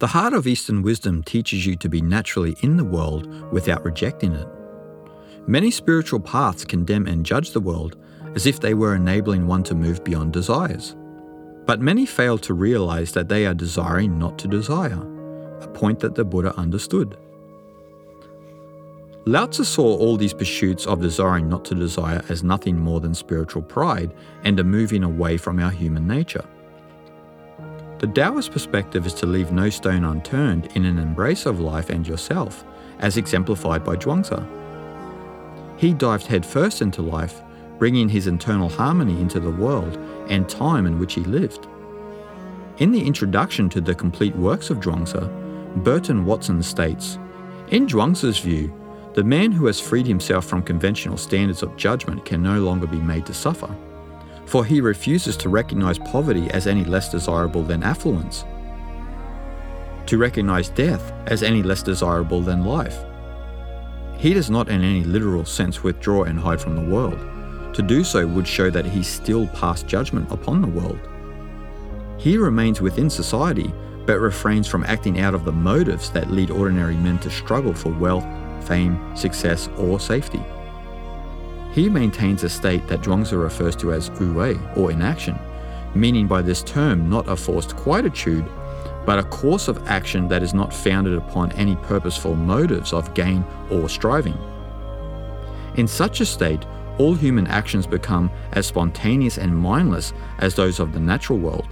The heart of Eastern wisdom teaches you to be naturally in the world without rejecting it. Many spiritual paths condemn and judge the world as if they were enabling one to move beyond desires. But many fail to realize that they are desiring not to desire, a point that the Buddha understood. Lao Tzu saw all these pursuits of desiring not to desire as nothing more than spiritual pride and a moving away from our human nature. The Taoist perspective is to leave no stone unturned in an embrace of life and yourself, as exemplified by Zhuangzi. He dived headfirst into life, bringing his internal harmony into the world and time in which he lived. In the introduction to the complete works of Zhuangzi, Burton Watson states In Zhuangzi's view, the man who has freed himself from conventional standards of judgment can no longer be made to suffer for he refuses to recognize poverty as any less desirable than affluence, to recognize death as any less desirable than life. He does not, in any literal sense, withdraw and hide from the world. To do so would show that he still passed judgment upon the world. He remains within society, but refrains from acting out of the motives that lead ordinary men to struggle for wealth, fame, success, or safety. He maintains a state that Zhuangzi refers to as wu wei, or inaction, meaning by this term not a forced quietude, but a course of action that is not founded upon any purposeful motives of gain or striving. In such a state, all human actions become as spontaneous and mindless as those of the natural world.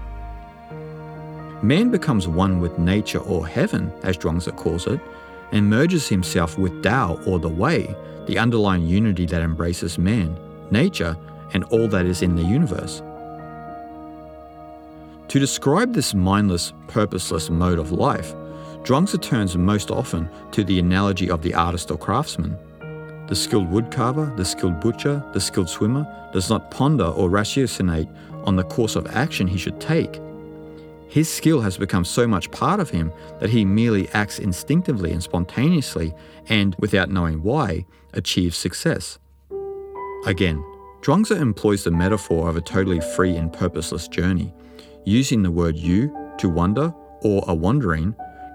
Man becomes one with nature or heaven, as Zhuangzi calls it, and merges himself with Tao or the Way, the underlying unity that embraces man, nature, and all that is in the universe. To describe this mindless, purposeless mode of life, Zhuangzi turns most often to the analogy of the artist or craftsman. The skilled woodcarver, the skilled butcher, the skilled swimmer does not ponder or ratiocinate on the course of action he should take. His skill has become so much part of him that he merely acts instinctively and spontaneously and, without knowing why, achieves success. Again, Zhuangzi employs the metaphor of a totally free and purposeless journey, using the word yu to wander or a wandering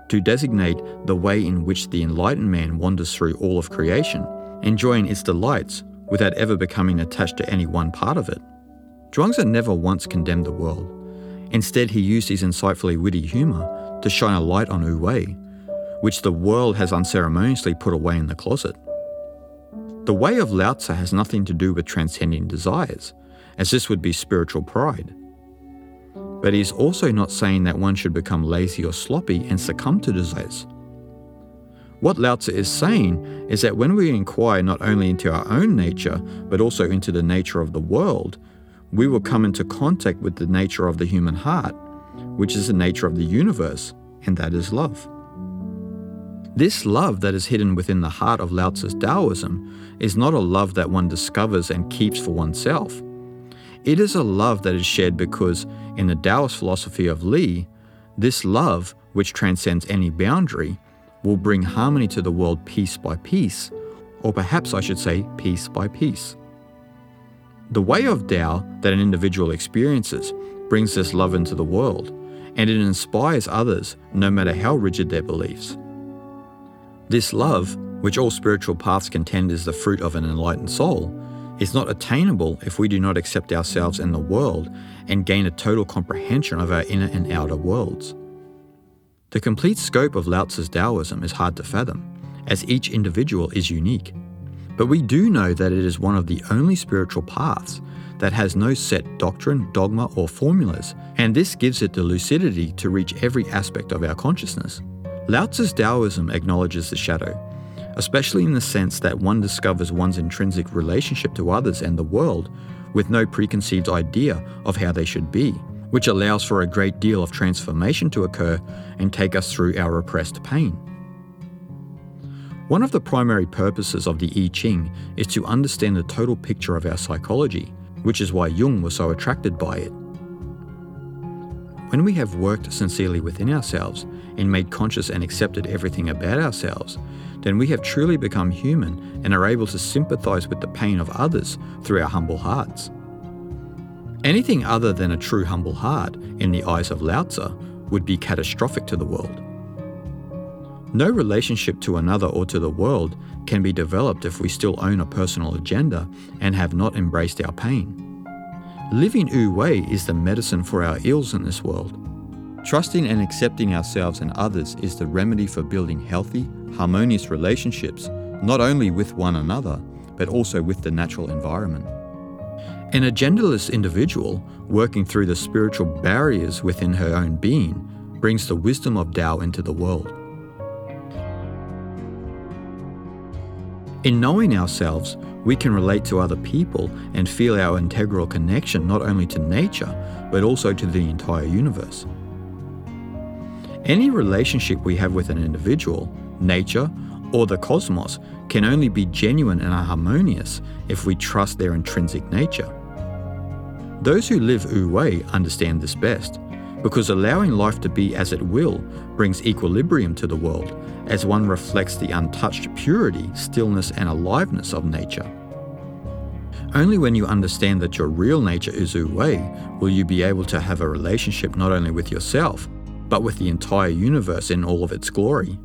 to designate the way in which the enlightened man wanders through all of creation, enjoying its delights without ever becoming attached to any one part of it. Zhuangzi never once condemned the world. Instead, he used his insightfully witty humour to shine a light on Wu Wei, which the world has unceremoniously put away in the closet. The way of Lao Tzu has nothing to do with transcending desires, as this would be spiritual pride. But he is also not saying that one should become lazy or sloppy and succumb to desires. What Lao Tzu is saying is that when we inquire not only into our own nature, but also into the nature of the world, we will come into contact with the nature of the human heart, which is the nature of the universe, and that is love. This love that is hidden within the heart of Lao Tzu's Taoism is not a love that one discovers and keeps for oneself. It is a love that is shared because, in the Taoist philosophy of Li, this love, which transcends any boundary, will bring harmony to the world piece by piece, or perhaps I should say peace by peace. The way of Tao that an individual experiences brings this love into the world, and it inspires others no matter how rigid their beliefs. This love, which all spiritual paths contend is the fruit of an enlightened soul, is not attainable if we do not accept ourselves and the world and gain a total comprehension of our inner and outer worlds. The complete scope of Lao Tzu's Taoism is hard to fathom, as each individual is unique. But we do know that it is one of the only spiritual paths that has no set doctrine, dogma, or formulas, and this gives it the lucidity to reach every aspect of our consciousness. Lao Tzu's Taoism acknowledges the shadow, especially in the sense that one discovers one's intrinsic relationship to others and the world with no preconceived idea of how they should be, which allows for a great deal of transformation to occur and take us through our repressed pain. One of the primary purposes of the I Ching is to understand the total picture of our psychology, which is why Jung was so attracted by it. When we have worked sincerely within ourselves and made conscious and accepted everything about ourselves, then we have truly become human and are able to sympathize with the pain of others through our humble hearts. Anything other than a true humble heart, in the eyes of Lao Tzu, would be catastrophic to the world. No relationship to another or to the world can be developed if we still own a personal agenda and have not embraced our pain. Living Wu Wei is the medicine for our ills in this world. Trusting and accepting ourselves and others is the remedy for building healthy, harmonious relationships, not only with one another, but also with the natural environment. An agendaless individual, working through the spiritual barriers within her own being, brings the wisdom of Tao into the world. In knowing ourselves, we can relate to other people and feel our integral connection not only to nature, but also to the entire universe. Any relationship we have with an individual, nature, or the cosmos can only be genuine and harmonious if we trust their intrinsic nature. Those who live Wu Wei understand this best, because allowing life to be as it will brings equilibrium to the world as one reflects the untouched purity, stillness, and aliveness of nature. Only when you understand that your real nature is Wu Wei will you be able to have a relationship not only with yourself, but with the entire universe in all of its glory.